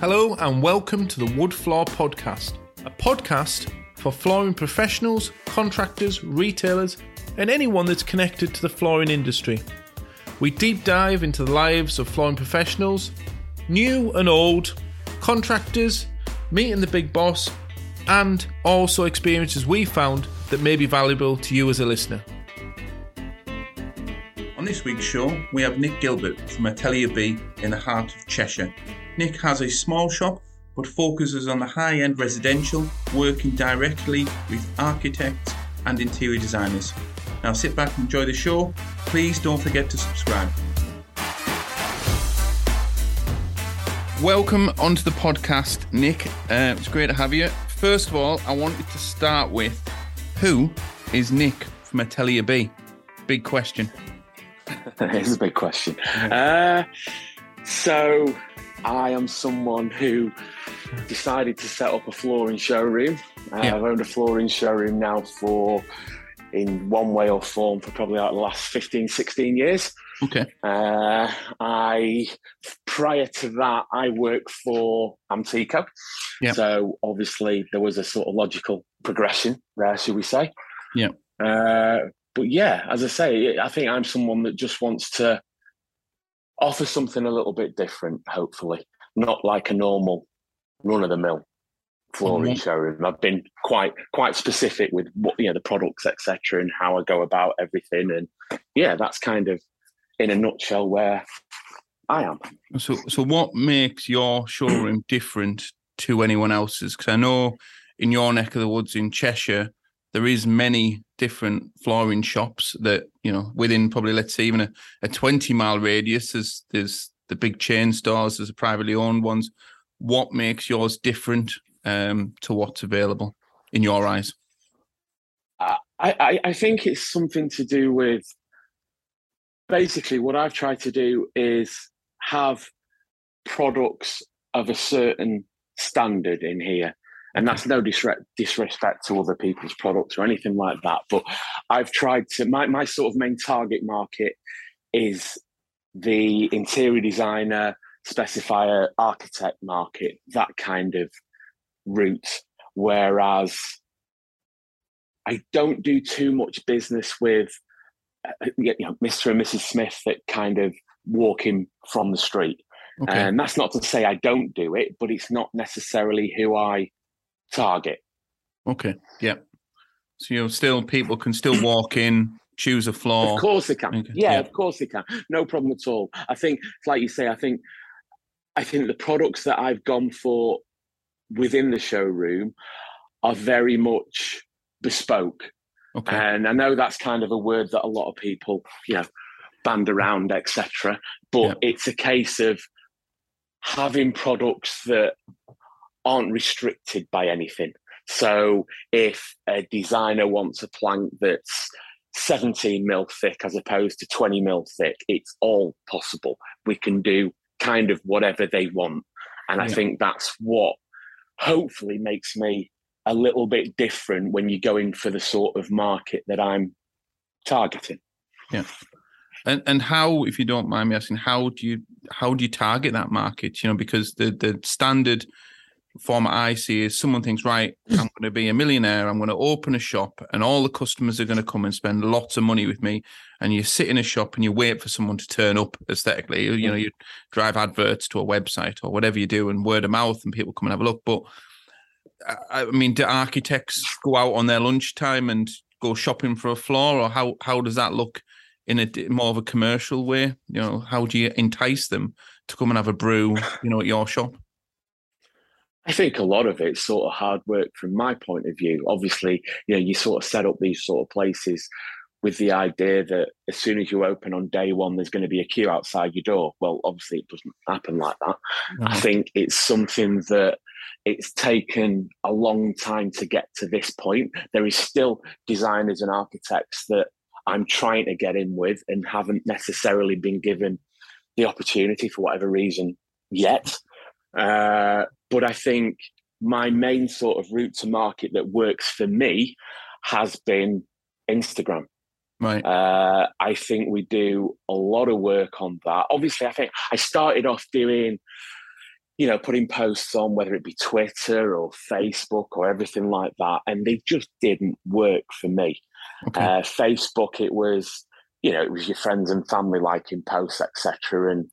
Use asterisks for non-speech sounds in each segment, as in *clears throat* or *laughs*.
Hello, and welcome to the Wood Floor Podcast, a podcast for flooring professionals, contractors, retailers, and anyone that's connected to the flooring industry. We deep dive into the lives of flooring professionals, new and old, contractors, meeting the big boss, and also experiences we found that may be valuable to you as a listener. On this week's show, we have Nick Gilbert from Atelier B in the heart of Cheshire. Nick has a small shop but focuses on the high end residential, working directly with architects and interior designers. Now sit back and enjoy the show. Please don't forget to subscribe. Welcome onto the podcast, Nick. Uh, it's great to have you. First of all, I wanted to start with who is Nick from Atelier B? Big question. *laughs* That is a big question. Uh, so, I am someone who decided to set up a flooring showroom. Uh, Yeah. I've owned a flooring showroom now for, in one way or form, for probably like the last 15, 16 years. Okay. Uh, I prior to that, I worked for Amtico. Yeah. So obviously there was a sort of logical progression there, should we say? Yeah. Uh, but yeah, as I say, I think I'm someone that just wants to offer something a little bit different. Hopefully, not like a normal run of the mill flooring Mhm. showroom. I've been quite quite specific with what you know the products, etc., and how I go about everything. And yeah, that's kind of in a nutshell where I am. So, so what makes your showroom different to anyone else's? Because I know in your neck of the woods in Cheshire, there is many different flooring shops that you know within probably let's say even a, a twenty mile radius. There's there's the big chain stores, there's the privately owned ones. What makes yours different um, to what's available in your eyes? I, I, I think it's something to do with basically what I've tried to do is have products of a certain standard in here. And that's no disre- disrespect to other people's products or anything like that. But I've tried to, my, my sort of main target market is the interior designer, specifier, architect market, that kind of route. Whereas I don't do too much business with uh, you know, Mr. and Mrs. Smith that kind of walk in from the street. Okay. And that's not to say I don't do it, but it's not necessarily who I target. okay. Yeah. So you're still people can still walk in, choose a floor. Of course they can. Okay, Yeah, yeah. of course they can. No problem at all. I think, like you say, I think, I think the products that I've gone for within the showroom are very much bespoke. Okay. And I know that's kind of a word that a lot of people, you know, band around, etc. But Yeah. it's a case of having products that aren't restricted by anything. So if a designer wants a plank that's 17 mil thick as opposed to 20 mil thick, it's all possible. We can do kind of whatever they want. And I think that's what hopefully makes me a little bit different when you're going for the sort of market that I'm targeting. Yeah. And and how, if you don't mind me asking, how do you how do you target that market? You know, because the the standard format I see is someone thinks, right, I'm *laughs* going to be a millionaire, I'm going to open a shop, and all the customers are going to come and spend lots of money with me. And you sit in a shop and you wait for someone to turn up aesthetically. You, you know, you drive adverts to a website or whatever you do, and word of mouth, and people come and have a look. But I I mean, do architects go out on their lunchtime and go shopping for a floor, or how how does that look in a more of a commercial way? You know, how do you entice them to come and have a brew? You know, at your shop. I think a lot of it's sort of hard work from my point of view. Obviously, you know, you sort of set up these sort of places with the idea that as soon as you open on day one, there's going to be a queue outside your door. Well, obviously, it doesn't happen like that. I think it's something that it's taken a long time to get to this point. There is still designers and architects that I'm trying to get in with and haven't necessarily been given the opportunity for whatever reason yet. Uh, but I think my main sort of route to market that works for me has been Instagram. Right. Uh, I think we do a lot of work on that. Obviously, I think I started off doing you know, putting posts on, whether it be Twitter or Facebook or everything like that, and they just didn't work for me. Okay. Uh, Facebook, it was, you know, it was your friends and family liking posts, etc. And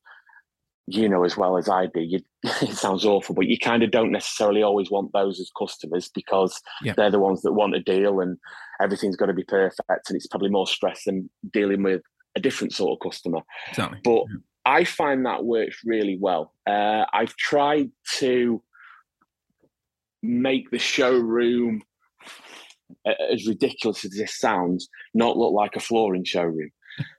you know as well as I do, you, *laughs* it sounds awful, but you kind of don't necessarily always want those as customers because yeah. they're the ones that want a deal and everything's got to be perfect, and it's probably more stress than dealing with a different sort of customer. Exactly. But yeah. I find that works really well. Uh, I've tried to make the showroom, as ridiculous as this sounds, not look like a flooring showroom.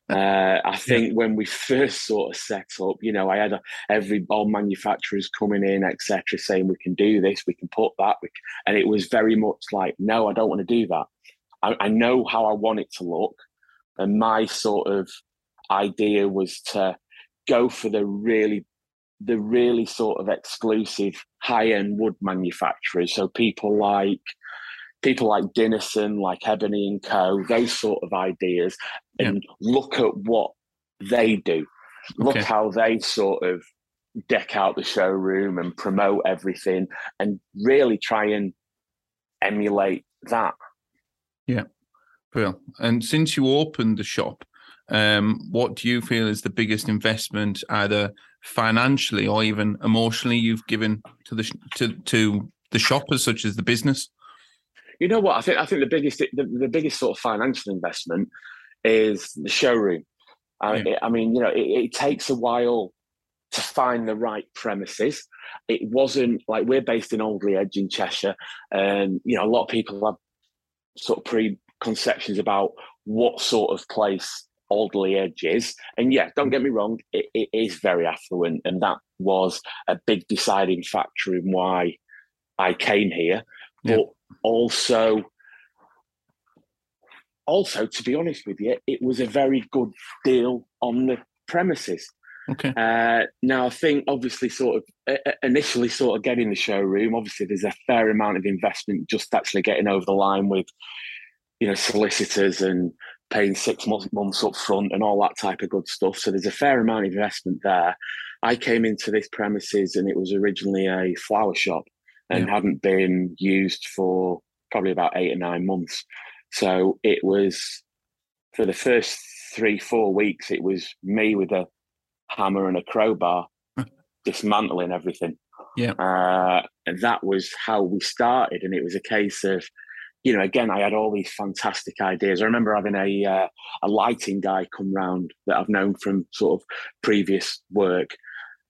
Uh, I think yeah. when we first sort of set up, you know, I had a, every all manufacturers coming in, etc., saying we can do this, we can put that, can, and it was very much like, no, I don't want to do that. I, I know how I want it to look, and my sort of idea was to go for the really the really sort of exclusive high end wood manufacturers. So people like people like Dinesen, like Ebony and Co, those sort of ideas, and yeah. look at what they do. Look okay. how they sort of deck out the showroom and promote everything and really try and emulate that. Yeah. Well, and since you opened the shop, um, what do you feel is the biggest investment, either financially or even emotionally, you've given to the to to the shoppers, such as the business? You know what? I think I think the biggest the, the biggest sort of financial investment is the showroom. Uh, yeah. I mean, you know, it, it takes a while to find the right premises. It wasn't like we're based in Alderley Edge in Cheshire, and you know, a lot of people have sort of preconceptions about what sort of place Alderley is. And yeah, don't get me wrong, it, it is very affluent, and that was a big deciding factor in why I came here. Yeah. Also, also to be honest with you, it was a very good deal on the premises. Okay. Uh, now I think obviously, sort of uh, initially, sort of getting the showroom. Obviously, there's a fair amount of investment just actually getting over the line with, you know, solicitors and paying six months, months up front and all that type of good stuff. So there's a fair amount of investment there. I came into this premises and it was originally a flower shop and yeah. hadn't been used for probably about eight or nine months. So it was for the first three, four weeks, it was me with a hammer and a crowbar *laughs* dismantling everything. Yeah. Uh, and that was how we started. And it was a case of you know, again, I had all these fantastic ideas. I remember having a uh, a lighting guy come round that I've known from sort of previous work,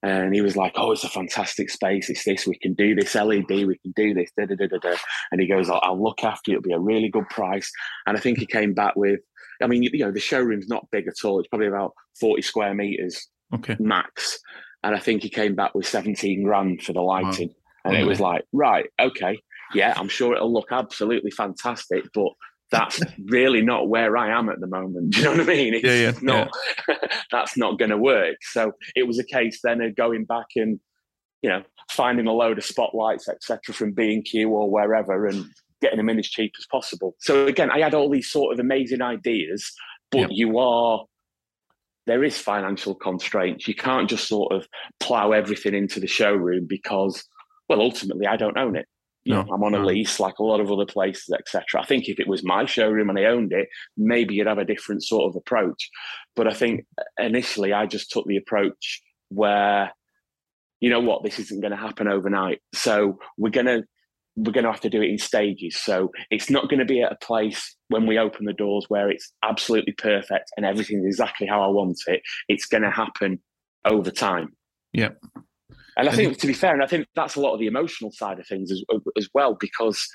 and he was like, "Oh, it's a fantastic space. It's this. We can do this LED. We can do this." Da, da, da, da, da. And he goes, I'll, "I'll look after you. It'll be a really good price." And I think he came back with, I mean, you know, the showroom's not big at all. It's probably about forty square meters okay. max. And I think he came back with seventeen grand for the lighting. Wow. And it was like, right, okay yeah, I'm sure it'll look absolutely fantastic, but that's really not where I am at the moment. *laughs* Do you know what I mean? It's yeah, yeah, not yeah. *laughs* that's not going to work. So it was a case then of going back and you know finding a load of spotlights, etc., from B and Q or wherever, and getting them in as cheap as possible. So again, I had all these sort of amazing ideas, but you are there is financial constraints. You can't just sort of plow everything into the showroom because, well, ultimately, I don't own it you no, know, I'm on a lease like a lot of other places, etc. I think if it was my showroom and I owned it, maybe you'd have a different sort of approach. But I think initially I just took the approach where, you know what, this isn't going to happen overnight. So we're gonna we're going to have to do it in stages. So it's not going to be at a place when we open the doors where it's absolutely perfect and everything's exactly how I want it. It's going to happen over time. Yeah. And I think, to be fair, and I think that's a lot of the emotional side of things as, as well, because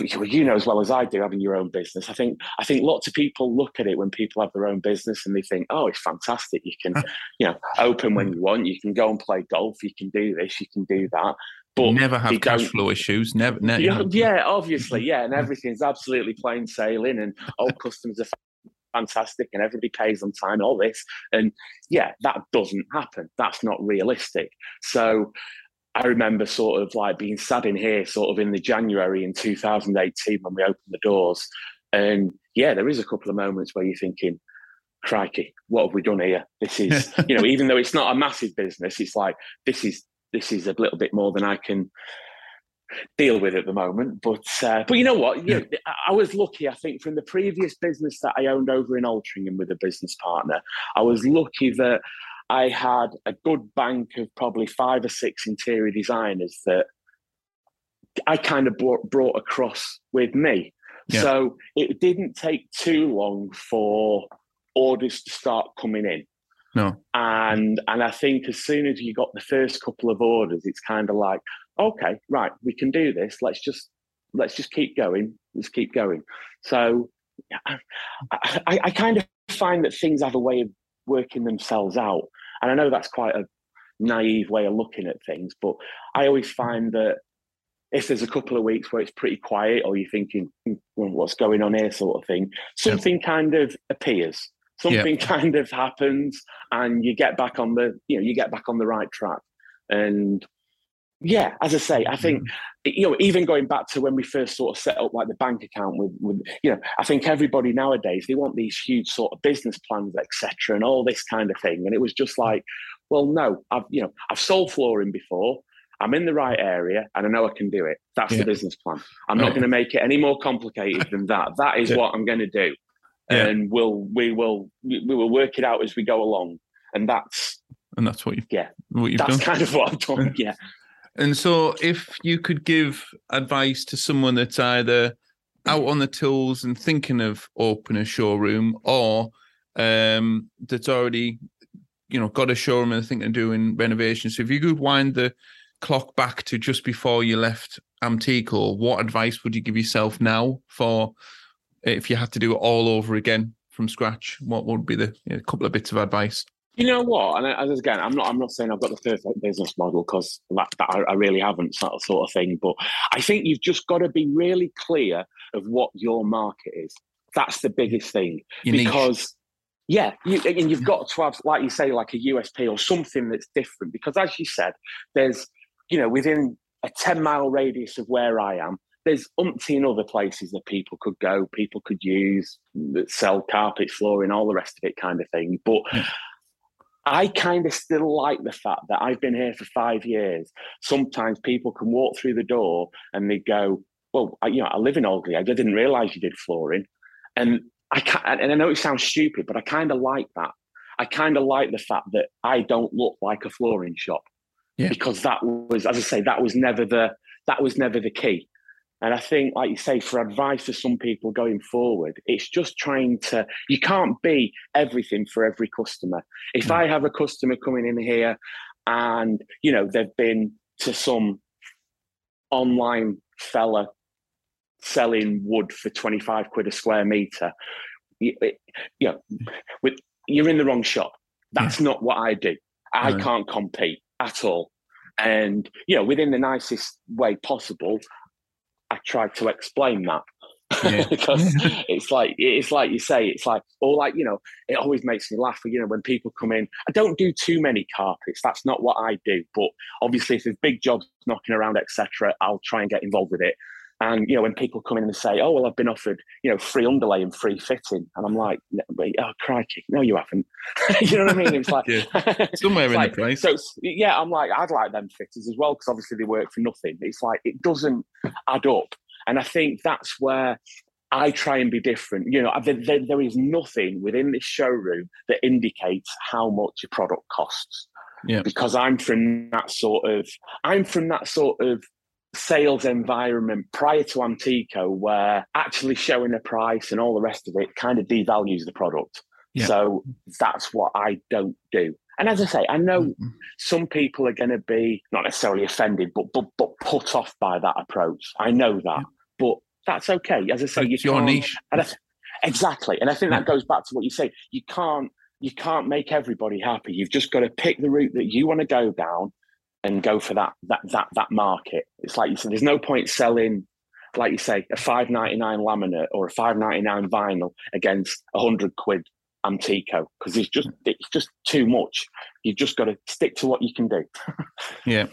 you know as well as I do, having your own business. I think I think lots of people look at it when people have their own business and they think, "Oh, it's fantastic! You can, *laughs* you know, open when hmm. you want. You can go and play golf. You can do this. You can do that." But never have cash flow issues. Never, never. Yeah, yeah, obviously, yeah, and everything's absolutely plain sailing, and all customers are fantastic and everybody pays on time, all this. And yeah, that doesn't happen. That's not realistic. So I remember sort of like being sat in here sort of in the January in 2018 when we opened the doors. And yeah, there is a couple of moments where you're thinking, crikey, what have we done here? This is, *laughs* you know, even though it's not a massive business, it's like, this is this is a little bit more than I can deal with at the moment. But uh, but you know what? You know, I was lucky. I think from the previous business that I owned over in Altrincham with a business partner, I was lucky that I had a good bank of probably five or six interior designers that I kind of brought, brought across with me. Yeah. So it didn't take too long for orders to start coming in. No. And and I think as soon as you got the first couple of orders, it's kind of like, okay, right, we can do this. Let's just let's just keep going. Let's keep going. So I, I, I kind of find that things have a way of working themselves out. And I know that's quite a naive way of looking at things, but I always find that if there's a couple of weeks where it's pretty quiet or you're thinking hmm, well, what's going on here sort of thing something yeah. kind of appears something yeah. *laughs* kind of happens and you get back on the you know you get back on the right track and yeah as i say i think mm-hmm. you know even going back to when we first sort of set up like the bank account with, with you know i think everybody nowadays they want these huge sort of business plans etc and all this kind of thing and it was just like well no i've you know i've sold flooring before I'm in the right area and I know I can do it. That's yeah. the business plan. I'm not going to make it any more complicated than that. That is yeah. what I'm going to do. Yeah. And we'll we will we will work it out as we go along. And that's and that's what you've yeah what you've that's done. kind of what I've done. Yeah. And so if you could give advice to someone that's either out on the tools and thinking of opening a showroom or um that's already you know got a showroom and thinking of doing renovations. So if you could wind the clock back to just before you left Amtico, what advice would you give yourself now for if you had to do it all over again from scratch? What would be the you know, couple of bits of advice? You know what? And as again, I'm not. I'm not saying I've got the perfect business model because that, that I, I, really haven't. That sort of thing. But I think you've just got to be really clear of what your market is. That's the biggest thing because. Yeah, you, and you've got to have, like you say, like a USP or something that's different. Because as you said, there's you know, within a 10 mile radius of where I am, there's umpteen other places that people could go, people could use that sell carpet, flooring, all the rest of it kind of thing. But. I kind of still like the fact that I've been here for five years. Sometimes people can walk through the door and they go, Well, I, you know, I live in Alderley. I didn't realize you did flooring. And I can't, and I know it sounds stupid, but I kind of like that. I kind of like the fact that I don't look like a flooring shop yeah. because that was, as I say, that was never the that was never the key. And I think, like you say, for advice to some people going forward, it's just trying to. You can't be everything for every customer. If I have a customer coming in here, and you know they've been to some online fella selling wood for 25 quid a square meter you, you know with you're in the wrong shop that's yeah. not what i do i right. can't compete at all. And, you know, within the nicest way possible, I tried to explain that. Yeah. *laughs* because it's like it's like you say it's like or like you know it always makes me laugh you know when people come in i don't do too many carpets that's not what i do but obviously if there's big jobs knocking around etc i'll try and get involved with it and you know, when people come in and say, "Oh, well, I've been offered you know free underlay and free fitting," and I'm like, "Oh, crikey, no, you haven't." *laughs* you know what I mean? It's like *laughs* *laughs* somewhere in like, the price. So yeah, I'm like, I'd like them fitters as well because obviously they work for nothing. It's like it doesn't add up, and I think that's where I try and be different. You know, there, there, there is nothing within this showroom that indicates how much a product costs. Yeah. Because I'm from that sort of, I'm from that sort of sales environment prior to Amtico where actually showing a price and all the rest of it kind of devalues the product. Yeah. So that's what I don't do. And as I say, I know mm-hmm. some people are going to be not necessarily offended, but, but but put off by that approach. I know that, yeah. but that's okay. As I say, it's you your niche. And I, exactly, and I think that goes back to what you say. You can't you can't make everybody happy. You've just got to pick the route that you want to go down and go for that that that that market. It's like you said, there's no point selling, like you say, a five ninety nine laminate or a five ninety nine vinyl against a hundred quid Amtico because it's just it's just too much. You've just got to stick to what you can do. *laughs* yeah.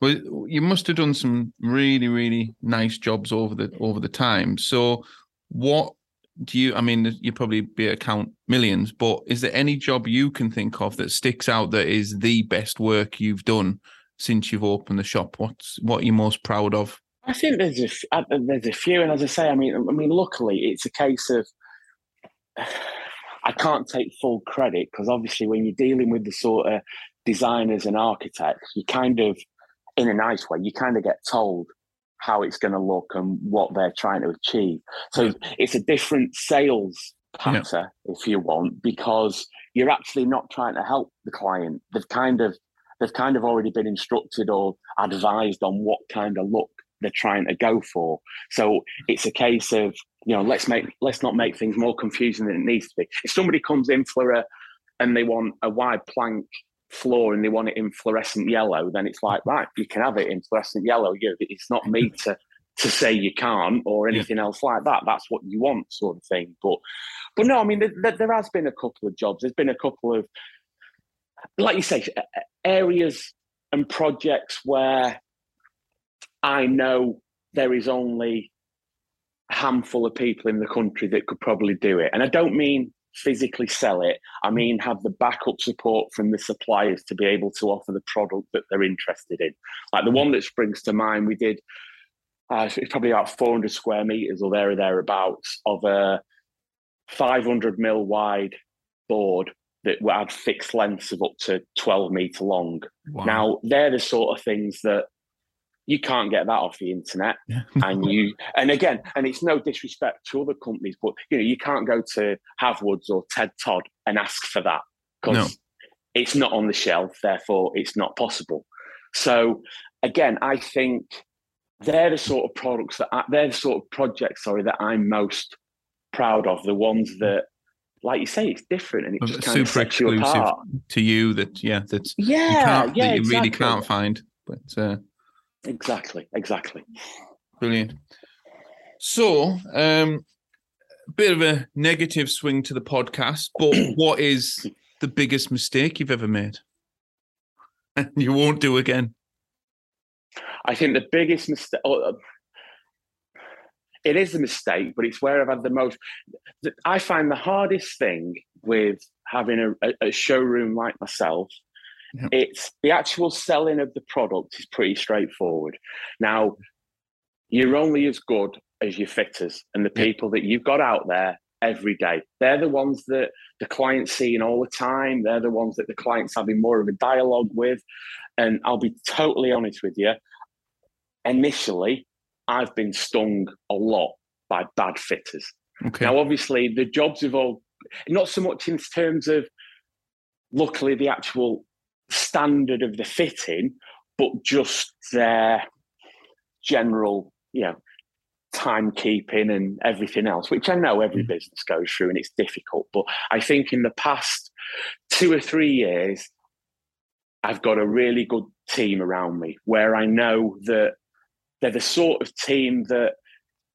Well, you must have done some really, really nice jobs over the over the time. So, what do you? I mean, you probably be account millions, but is there any job you can think of that sticks out that is the best work you've done since you've opened the shop? What's what are you most proud of? I think there's a f- there's a few, and as I say, I mean, I mean, luckily it's a case of I can't take full credit because obviously when you're dealing with the sort of designers and architects, you kind of, in a nice way, you kind of get told how it's going to look and what they're trying to achieve. So it's a different sales patter, yeah. if you want, because you're actually not trying to help the client. They've kind of they've kind of already been instructed or advised on what kind of look they're trying to go for. So it's a case of you know let's make let's not make things more confusing than it needs to be. If somebody comes in for a and they want a wide plank floor and they want it in fluorescent yellow, then it's like right, you can have it in fluorescent yellow. You, it's not me *laughs* to to say you can't or anything yeah. else like that. That's what you want, sort of thing. But but no, I mean there, there has been a couple of jobs. There's been a couple of like you say areas and projects where I know there is only a handful of people in the country that could probably do it. And I don't mean physically sell it, I mean have the backup support from the suppliers to be able to offer the product that they're interested in. Like the one that springs to mind, we did, uh, it's probably about 400 square meters or there or thereabouts of a 500 mil wide board that had fixed lengths of up to 12 meter long. Wow. Now, they're the sort of things that you can't get that off the internet *laughs* and you and again and it's no disrespect to other companies but you know you can't go to Havwoods or Ted Todd and ask for that because no. it's not on the shelf therefore it's not possible so again i think they're the sort of products that I, they're the sort of projects sorry that i'm most proud of the ones that like you say, it's different and it just kind super of exclusive you to you. That yeah, that's yeah, you yeah, that you exactly. really can't find. But uh, Exactly, exactly. Brilliant. So, um, a bit of a negative swing to the podcast, but *coughs* what is the biggest mistake you've ever made? And *laughs* you won't do again. I think the biggest mistake. Oh, it is a mistake, but it's where I've had the most. I find the hardest thing with having a, a showroom like myself Yep. It's the actual selling of the product is pretty straightforward. Now, you're only as good as your fitters and the people that you've got out there every day. They're the ones that the client's seeing all the time. They're the ones that the client's having more of a dialogue with. And I'll be totally honest with you. Initially, I've been stung a lot by bad fitters. Okay. Now, obviously, the jobs have all not so much in terms of luckily the actual standard of the fitting, but just their general, you know, timekeeping and everything else, which I know every mm. business goes through and it's difficult. But I think in the past two or three years, I've got a really good team around me where I know that they're the sort of team that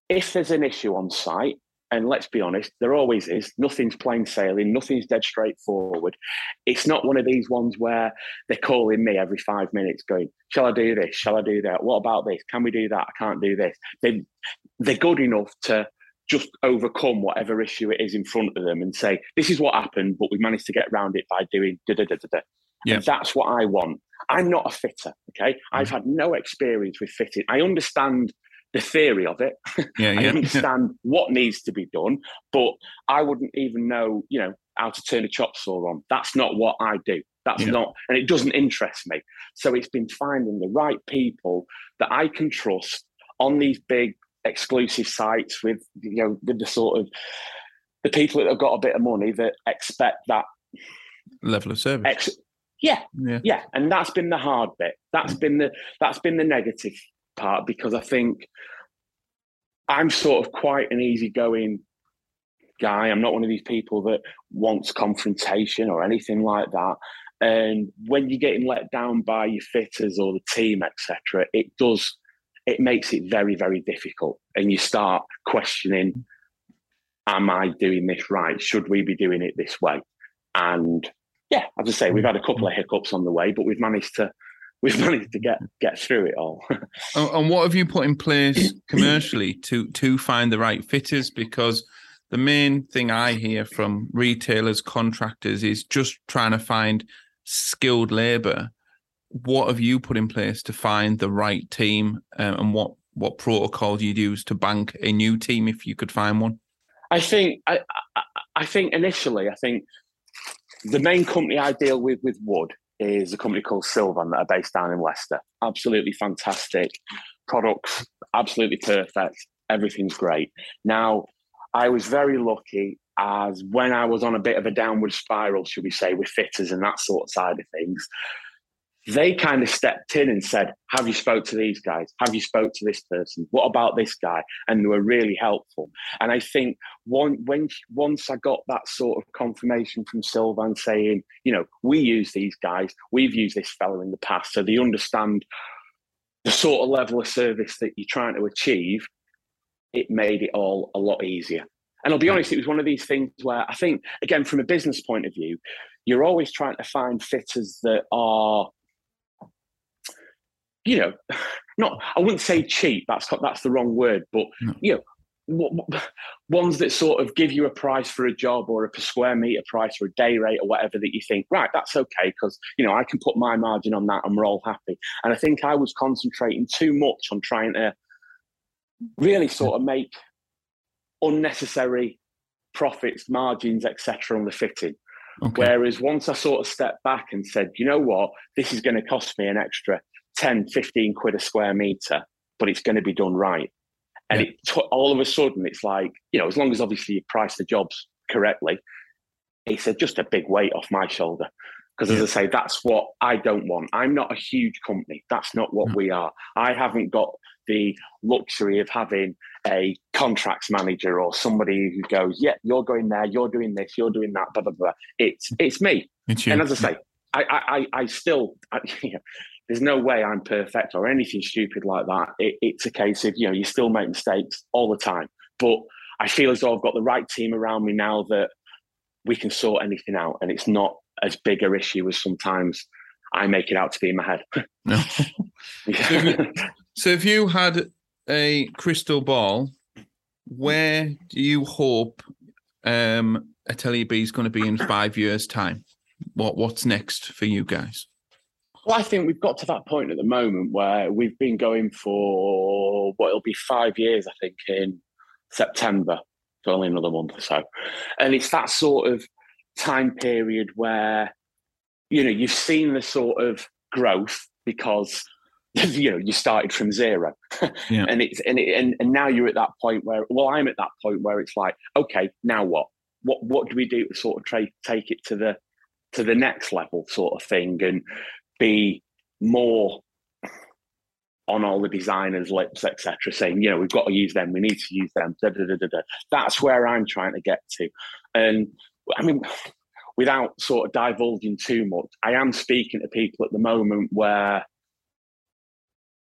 if there's an issue on site, and let's be honest, there always is. Nothing's plain sailing. Nothing's dead straightforward. It's not one of these ones where they're calling me every five minutes, going, "Shall I do this? Shall I do that? What about this? Can we do that? I can't do this." They they're good enough to just overcome whatever issue it is in front of them and say, "This is what happened, but we managed to get around it by doing da da da da da." Yeah. And that's what I want. I'm not a fitter. Okay, mm-hmm. I've had no experience with fitting. I understand the theory of it. *laughs* Yeah, I understand what needs to be done, but I wouldn't even know, you know, how to turn a chop saw on. That's not what I do. That's yeah. not, and it doesn't interest me. So it's been finding the right people that I can trust on these big exclusive sites with, you know, with the sort of the people that have got a bit of money that expect that level of service. Ex- yeah, yeah, yeah, and that's been the hard bit. That's been the that's been the negative part because I think I'm sort of quite an easygoing guy. I'm not one of these people that wants confrontation or anything like that. And when you're getting let down by your fitters or the team, etc., it does it makes it very, very difficult. And you start questioning, am I doing this right? Should we be doing it this way? And yeah, as I say, we've had a couple of hiccups on the way, but we've managed to *laughs* we've managed to get get through it all. *laughs* and what have you put in place commercially to to find the right fitters? Because the main thing I hear from retailers, contractors is just trying to find skilled labor what have you put in place to find the right team, uh, and what what protocol do you use to bank a new team if you could find one? I think I, I, I think initially I think the main company I deal with with wood is a company called Silvan that are based down in Leicester. Absolutely fantastic products, absolutely perfect. Everything's great. Now, I was very lucky as when I was on a bit of a downward spiral, should we say, with fitters and that sort of side of things, they kind of stepped in and said, "Have you spoke to these guys? Have you spoke to this person? What about this guy?" And they were really helpful. And I think one, when once I got that sort of confirmation from Sylvan saying, "You know, we use these guys. We've used this fellow in the past, so they understand the sort of level of service that you're trying to achieve," it made it all a lot easier. And I'll be honest, it was one of these things where I think, again, from a business point of view, you're always trying to find fitters that are you know, *sighs* not I wouldn't say cheap. That's that's the wrong word, but no. you know, *sighs* ones that sort of give you a price for a job or a per square meter price or a day rate or whatever that you think, right, that's okay because you know I can put my margin on that and we're all happy. And I think I was concentrating too much on trying to really sort of make unnecessary profits, margins, etc. on the fitting. Okay. Whereas once I sort of stepped back and said, you know what, this is going to cost me an extra 10, 15 quid a square meter, but it's going to be done right. And yeah. it all of a sudden, it's like, you know, as long as obviously you price the jobs correctly, it's a, just a big weight off my shoulder. Because as I say, that's what I don't want. I'm not a huge company. That's not what no. we are. I haven't got the luxury of having a contracts manager or somebody who goes, "Yeah, you're going there, you're doing this, you're doing that." Blah blah blah. It's it's me. It's you. and as I say, I I, I still I, *laughs* you know, there's no way I'm perfect or anything stupid like that. It, it's a case of, you know, you still make mistakes all the time. But I feel as though I've got the right team around me now that we can sort anything out and it's not as big a issue as sometimes I make it out to be in my head. *laughs* no. yeah. so if you had a crystal ball, where do you hope um, Atelier B is going to be in five years' time? What What's next for you guys? Well, I think we've got to that point at the moment where we've been going for what it'll be five years, I think, in September. So only another month or so. And it's that sort of time period where, you know, you've seen the sort of growth because *laughs* you know you started from zero *laughs* yeah. and it's and, it, and and now you're at that point where well i'm at that point where it's like okay now what what what do we do to sort of tra- take it to the to the next level sort of thing and be more on all the designers' lips, etc., saying, you know, we've got to use them, we need to use them. Da, da, da, That's where I'm trying to get to. And I mean, without sort of divulging too much, I am speaking to people at the moment where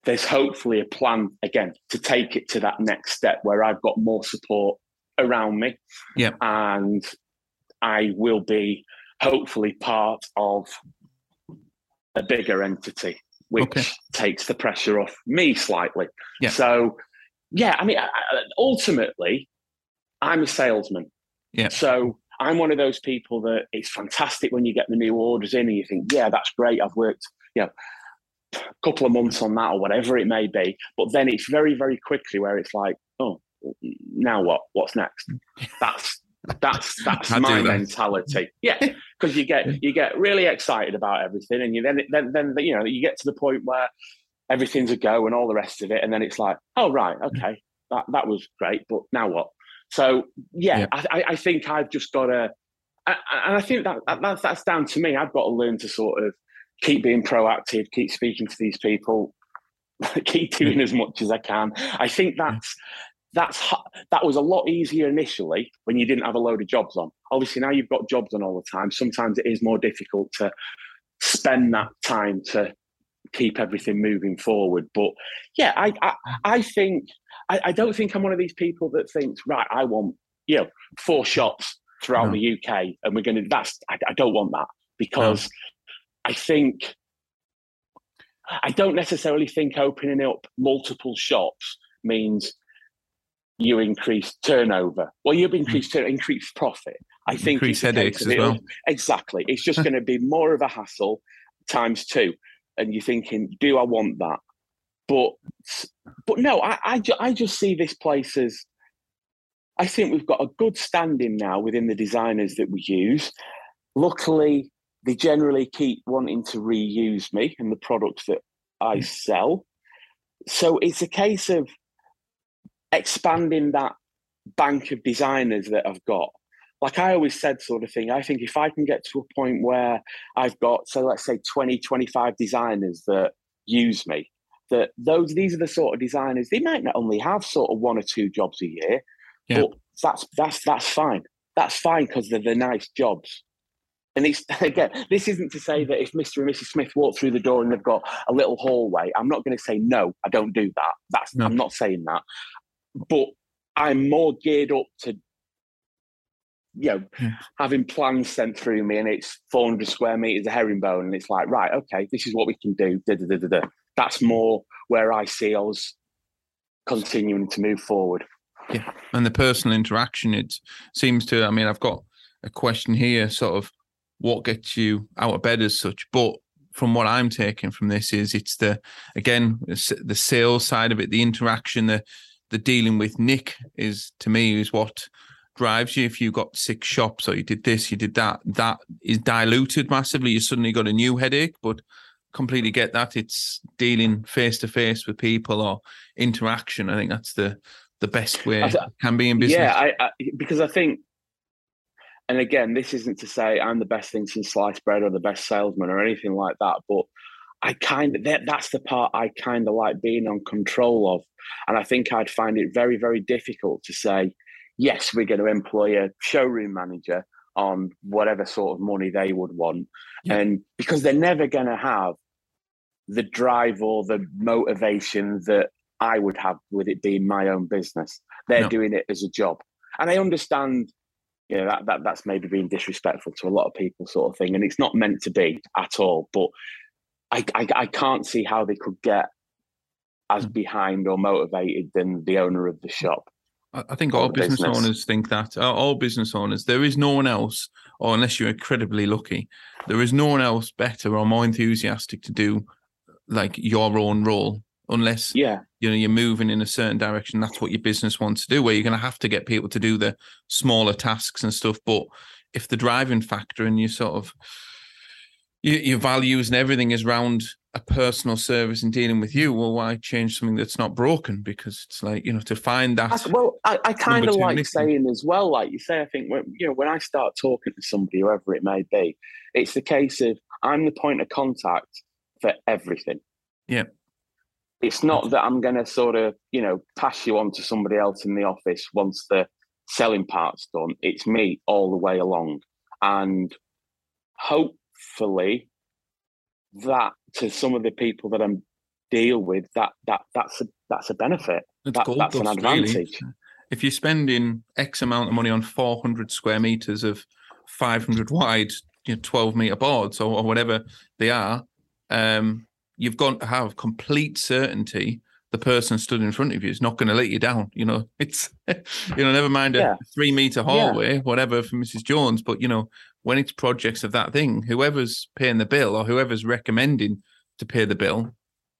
there's hopefully a plan again to take it to that next step where I've got more support around me. Yeah. And I will be hopefully part of a bigger entity, which okay. takes the pressure off me slightly. Yeah. So, yeah, I mean, ultimately, I'm a salesman. Yeah. So I'm one of those people that it's fantastic when you get the new orders in and you think, yeah, that's great. I've worked, you know, a couple of months on that or whatever it may be. But then it's very, very quickly where it's like, oh, now what? What's next? Mm. That's that's that's my that. mentality. Yeah, *laughs* because you get you get really excited about everything, and you then then then you know you get to the point where everything's a go and all the rest of it, and then it's like, oh right, mm. okay, that that was great, but now what? So yeah, yeah. I, I think I've just got to, and I think that, that that's down to me. I've got to learn to sort of keep being proactive, keep speaking to these people, *laughs* keep mm. doing as much as I can. I think that's that's that was a lot easier initially when you didn't have a load of jobs on. Obviously, now you've got jobs on all the time. Sometimes it is more difficult to spend that time to keep everything moving forward. But yeah, I I, I think I, I, don't think I'm one of these people that thinks right. I want you know four shops throughout no. the UK, and we're going to. That's I, I, don't want that because no. I think I don't necessarily think opening up multiple shops means you increase turnover. Well, you increase hmm. to increase profit. I think increase headaches as well. Exactly. It's just going to be more of a hassle times two. and you're thinking, do I want that? But but no, I I, ju- I just see this place as I think we've got a good standing now within the designers that we use. Luckily, they generally keep wanting to reuse me and the products that I hmm. sell. So it's a case of expanding that bank of designers that I've got. Like I always said, sort of thing, I think if I can get to a point where I've got, so let's say 20, 25 designers that use me, that those these are the sort of designers, they might not only have sort of one or two jobs a year, Yeah. but that's that's that's fine. That's fine because they're the nice jobs. And it's *laughs* again, this isn't to say that if Mr. and Mrs. Smith walk through the door and they've got a little hallway, I'm not going to say no, I don't do that. That's No. I'm not saying that. But I'm more geared up to you know, Yeah. having plans sent through me and it's 400 square meters of herringbone and it's like, right, okay, this is what we can do. Da, da, da. That's more where I see us continuing to move forward. Yeah. And the personal interaction it seems to i mean i've got a question here sort of what gets you out of bed as such but from what i'm taking from this is it's the again the the sales side of it the interaction the the dealing with nick is to me is what drives you. If you got six shops or you did this you did that that is diluted massively. You suddenly got a new headache but completely get that. It's dealing face to face with people or interaction. I think that's the the best way I can be in business. Yeah, I, I because I think, and again, this isn't to say I'm the best thing since sliced bread or the best salesman or anything like that, but I kind of that that's the part I kind of like being on control of, and I think I'd find it very very difficult to say, yes, we're going to employ a showroom manager on whatever sort of money they would want, Yeah. and because they're never going to have the drive or the motivation that I would have with it being my own business. They're No. doing it as a job, and I understand. You know that, that that's maybe being disrespectful to a lot of people, sort of thing, and it's not meant to be at all. But I I, I can't see how they could get as Mm. behind or motivated than the owner of the shop. I I think all business, business. owners think that. Uh, All business owners, there is no one else, or unless you're incredibly lucky, there is no one else better or more enthusiastic to do like your own role, unless Yeah, you know you're moving in a certain direction. That's what your business wants to do. Where you're going to have to get people to do the smaller tasks and stuff. But if the driving factor and you sort of your, your values and everything is around a personal service and dealing with you, well, why change something that's not broken? Because it's like you know to find that. I- well, I, I kind of like Nick. saying as well, like you say, I think when you know when I start talking to somebody, whoever it may be, it's the case of I'm the point of contact for everything. Yeah. It's not that I'm going to sort of you know pass you on to somebody else in the office once the selling part's done. It's me all the way along, and hopefully that to some of the people that I'm deal with that that that's a that's a benefit. That- that's an dust, really. advantage. If you're spending X amount of money on 400 square meters of 500 wide, you know, 12 meter boards or, or whatever they are, um, you've got to have complete certainty the person stood in front of you is not going to let you down. You know, *laughs* it's you know, never mind a Yeah. three meter hallway, whatever for Mrs. Jones, but you know, when it's projects of that thing, whoever's paying the bill or whoever's recommending to pay the bill,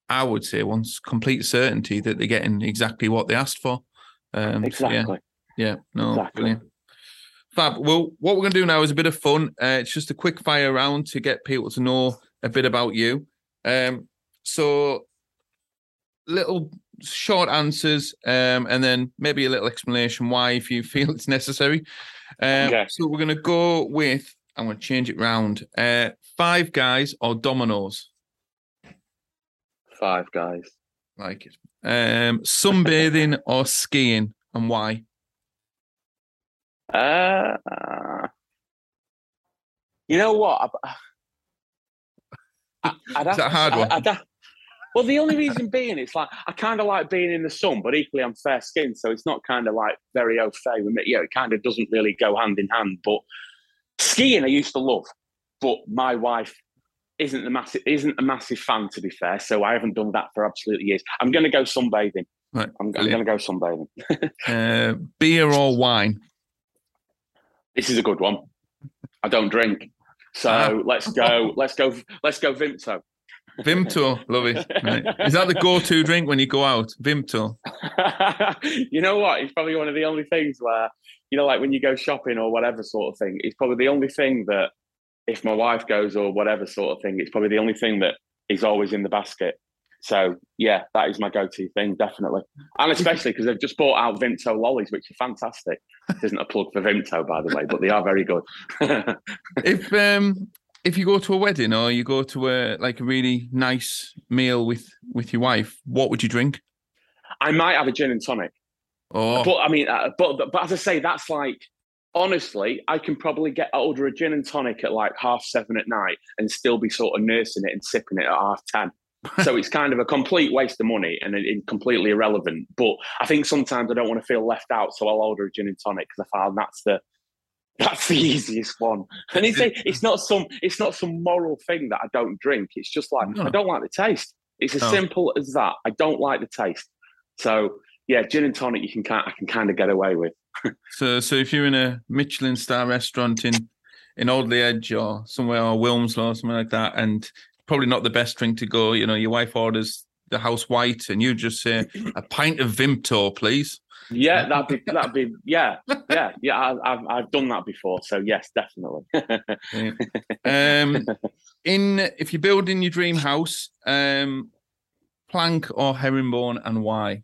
I would say wants complete certainty that they're getting exactly what they asked for. Um, so yeah, Exactly. yeah, no, Exactly. brilliant. Fab. Well, what we're going to do now is a bit of fun. Uh, it's just a quick fire round to get people to know a bit about you. Um, so, little short answers, um, and then maybe a little explanation why, if you *laughs* feel it's necessary. Um, Okay. So we're going to go with. I'm going to change it round. Uh, five guys or Domino's. Five guys. Like it. Um, sunbathing *laughs* or skiing, and why? Uh, you know what? I, I, I'd have that a to- hard I- one? Well, the only reason being, it's like I kind of like being in the sun, but equally I'm fair skinned, so it's not kind of like very au fait with me. Yeah, it kind of doesn't really go hand in hand. But skiing, I used to love, but my wife isn't a massive isn't a massive fan, to be fair. So I haven't done that for absolutely years. I'm going to go sunbathing. Right, I'm, I'm going to go sunbathing. *laughs* Uh, beer or wine? This is a good one. I don't drink, so Ah. let's go. Let's go. Let's go. Vimto. Vimto, love it. Right. Is that the go-to drink when you go out? Vimto. *laughs* you know what? It's probably one of the only things where, you know, like when you go shopping or whatever sort of thing, it's probably the only thing that if my wife goes or whatever sort of thing, it's probably the only thing that is always in the basket. So yeah, that is my go-to thing, definitely. And especially because they've just bought out Vimto lollies, which are fantastic. This isn't a plug for Vimto, by the way, but they are very good. *laughs* if um if you go to a wedding or you go to a like a really nice meal with with your wife, what would you drink? I might have a gin and tonic. Oh, But I mean, uh, but but as I say, that's like honestly, I can probably get order a gin and tonic at like half seven at night and still be sort of nursing it and sipping it at half ten. so it's kind of a complete waste of money and it, it completely irrelevant. But I think sometimes I don't want to feel left out, so I'll order a gin and tonic because I find that's the that's the easiest one. And it's it's not some it's not some moral thing that I don't drink. It's just like No. I don't like the taste. It's as No. simple as that. I don't like the taste. So yeah, gin and tonic you can kind I can kind of get away with. *laughs* so so if you're in a Michelin star restaurant in in Alderley Edge or somewhere or Wilmslow or something like that, and probably not the best drink to go. You know, your wife orders the house white, and you just say a pint of Vimto, please. Yeah, *laughs* that'd be that'd be yeah yeah yeah. I, I've I've done that before, so yes, definitely. *laughs* Um, in if you're building your dream house, um, plank or herringbone, and why?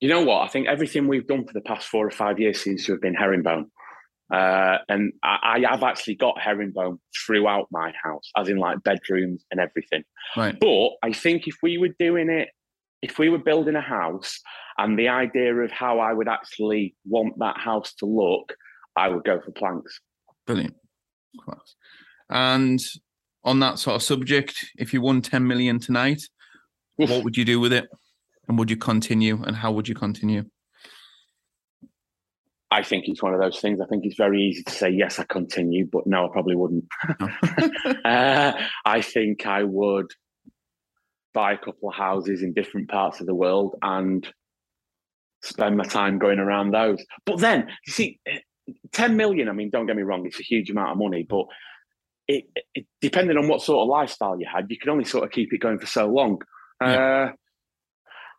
you know what? I think everything we've done for the past four or five years seems to have been herringbone. Uh, and I, I have actually got herringbone throughout my house, as in like bedrooms and everything. Right. But I think if we were doing it, if we were building a house and the idea of how I would actually want that house to look, I would go for planks. Brilliant. Class. And on that sort of subject, if you won 10 million tonight, what would you do with it? And would you continue? And how would you continue? I think it's one of those things. I think it's very easy to say, yes, I continue, but no, I probably wouldn't. *laughs* Uh, I think I would buy a couple of houses in different parts of the world and spend my time going around those. But then, you see, 10 million, I mean, don't get me wrong, it's a huge amount of money, but it, it depending on what sort of lifestyle you had, you can only sort of keep it going for so long. Uh,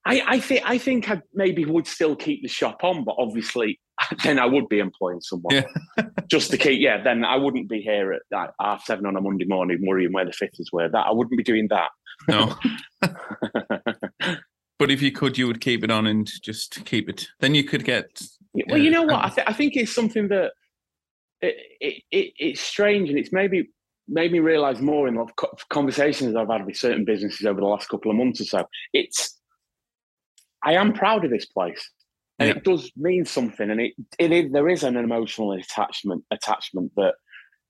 I, I think I think I maybe would still keep the shop on, but obviously *laughs* then I would be employing someone Yeah. *laughs* just to keep. Yeah, then I wouldn't be here at like, half seven on a Monday morning worrying where the fitters were. That I wouldn't be doing that. No. *laughs* but if you could, you would keep it on and just keep it. Then you could get. well, you uh, know what? Yeah. I, th- I think it's something that it, it, it it's strange, and it's maybe made me realize more in the conversations I've had with certain businesses over the last couple of months or so. It's I am proud of this place, and Yeah. it does mean something, and it it is there is an emotional attachment attachment that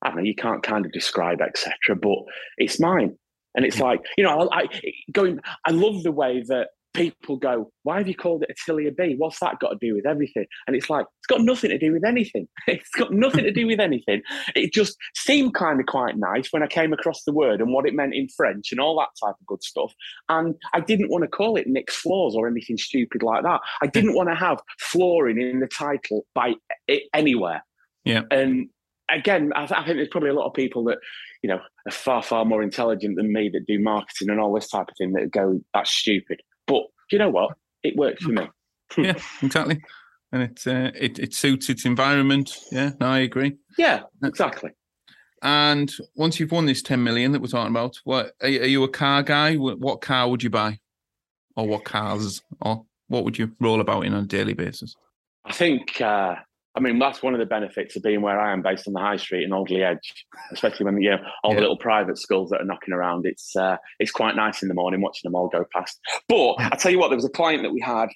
I don't know you can't kind of describe, etc. But it's mine, and it's like you know I, I going. I love the way that people go, why have you called it Atelier B? What's that got to do with everything? And it's like, it's got nothing to do with anything. *laughs* It's got nothing to do with anything. It just seemed kind of quite nice when I came across the word and what it meant in French and all that type of good stuff. And I didn't want to call it Nick's Floors or anything stupid like that. I didn't want to have flooring in the title by it anywhere. Yeah. And again, I think there's probably a lot of people that, you know, are far, far more intelligent than me that do marketing and all this type of thing that go, that's stupid. But you know what? It works for me. yeah, exactly. And it, uh, it it suits its environment. Yeah, no, I agree. Yeah, exactly. And once you've won this 10 million that we're talking about, what are, you- are you a car guy? What, what car would you buy? Or what cars? Or what would you roll about in on a daily basis? I think, uh, I mean, that's one of the benefits of being where I am based on the high street in Alderley Edge, especially when, you know, all Yeah. the little private schools that are knocking around. It's, uh, it's quite nice in the morning watching them all go past. But I tell you what, there was a client that we had,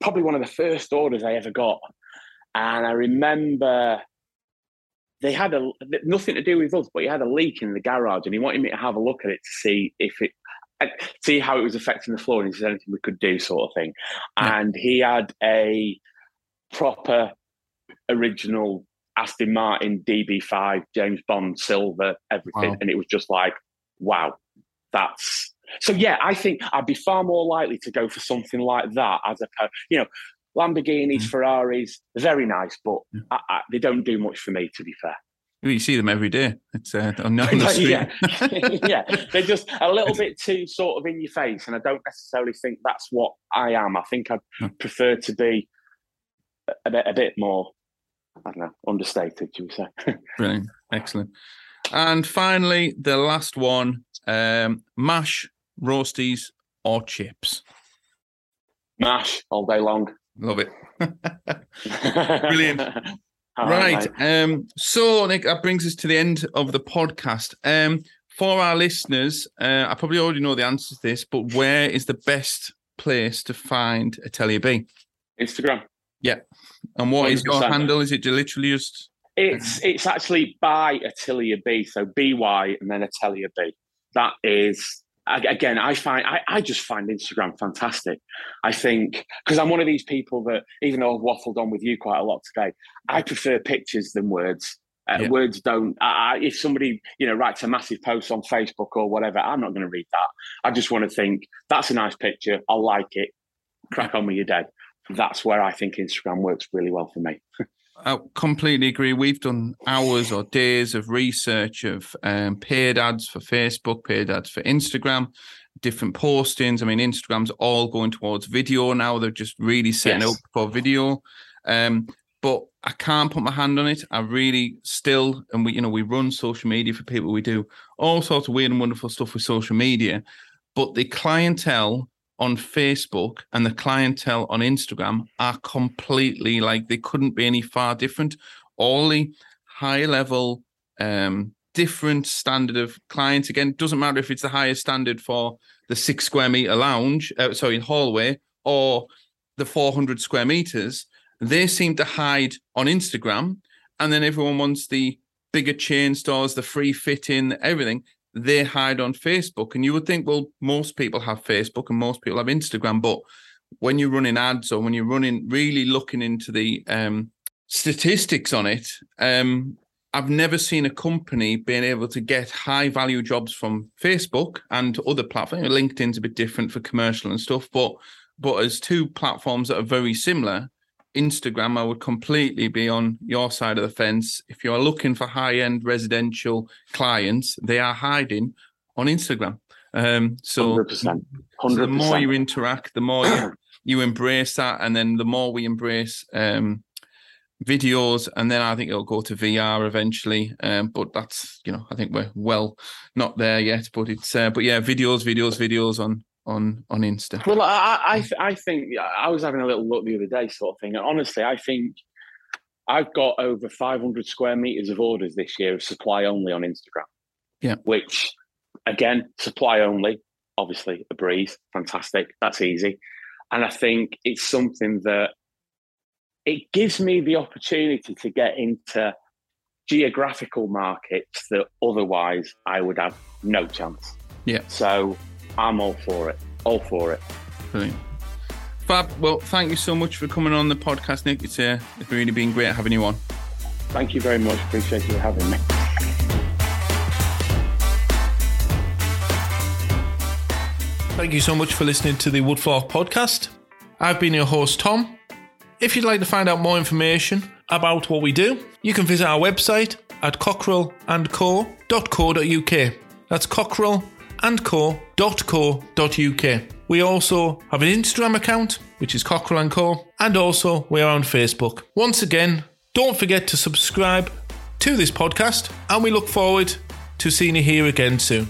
probably one of the first orders I ever got. And I remember they had a nothing to do with us, but he had a leak in the garage and he wanted me to have a look at it to see if it see how it was affecting the floor and if there's anything we could do, sort of thing. Yeah. And he had a proper original Aston Martin DB5, James Bond silver, everything. Wow. And it was just like, wow, that's so yeah, I think I'd be far more likely to go for something like that as a you know, Lamborghinis, Mm. Ferraris, very nice, but Yeah. I, I, they don't do much for me, to be fair. You see them every day. It's uh, on the street. *laughs* yeah, *laughs* *laughs* yeah. They're just a little bit too sort of in your face, and I don't necessarily think that's what I am. I think I'd prefer to be a bit, a bit more, I don't know, understated, should we say? *laughs* Brilliant, excellent. And finally, the last one: um, mash, roasties, or chips. Mash all day long. Love it. *laughs* Brilliant. right. Um, so, Nick, that brings us to the end of the podcast. Um, for our listeners, uh, I probably already know the answer to this, but where is the best place to find Atelier B? Instagram. Yeah. And what 100%. is your handle? Is it literally just? It's it's actually by Atelier B, so B Y and then Atelier B. That is again, I find I, I just find Instagram fantastic. I think because I'm one of these people that even though I've waffled on with you quite a lot today, I prefer pictures than words. Uh, yeah. Words don't. I, if somebody you know writes a massive post on Facebook or whatever, I'm not going to read that. I just want to think that's a nice picture. I'll like it. Crack on with your day. That's where I think Instagram works really well for me. I completely agree. We've done hours or days of research of um, paid ads for Facebook, paid ads for Instagram, different postings. I mean, Instagram's all going towards video now. They're just really setting yes. up for video. Um, but I can't put my hand on it. I really still, and we, you know, we run social media for people. We do all sorts of weird and wonderful stuff with social media, but the clientele on Facebook and the clientele on Instagram are completely like they couldn't be any far different. All the high level, um, different standard of clients. Again, doesn't matter if it's the highest standard for the six square meter lounge, uh, sorry, hallway, or the 400 square meters. They seem to hide on Instagram, and then everyone wants the bigger chain stores, the free fitting, everything they hide on Facebook. And you would think, well, most people have Facebook and most people have Instagram, but when you're running ads or when you're running really looking into the um, statistics on it, um, I've never seen a company being able to get high value jobs from Facebook and other platforms. LinkedIn's a bit different for commercial and stuff, but but as two platforms that are very similar, Instagram, I would completely be on your side of the fence. If you're looking for high end residential clients, they are hiding on Instagram. Um, so, 100%, 100%. So the more you interact, the more you, *clears throat* you, embrace that, and then the more we embrace um, videos, and then I think it'll go to VR eventually. Um, but that's you know I think we're well not there yet, but it's uh, but yeah, videos, videos, videos on on on Insta? Well, I I, I think I was having a little look the other day, sort of thing. And honestly, I think I've got over 500 square meters of orders this year of supply only on Instagram. Yeah, which again, supply only, obviously a breeze, fantastic. That's easy, and I think it's something that it gives me the opportunity to get into geographical markets that otherwise I would have no chance. Yeah. So I'm all for it. All for it. Brilliant. Fab. Well, thank you so much for coming on the podcast, Nick. It's, uh, it's really been great having you on. Thank you very much. Appreciate you having me. Thank you so much for listening to the Woodflock podcast. I've been your host, Tom. If you'd like to find out more information about what we do, you can visit our website at cockrellandco.co.uk. That's cockrell andco.co.uk. We also have an Instagram account, which is Cockrell and Co, and also we're on Facebook. Once again, don't forget to subscribe to this podcast, and we look forward to seeing you here again soon.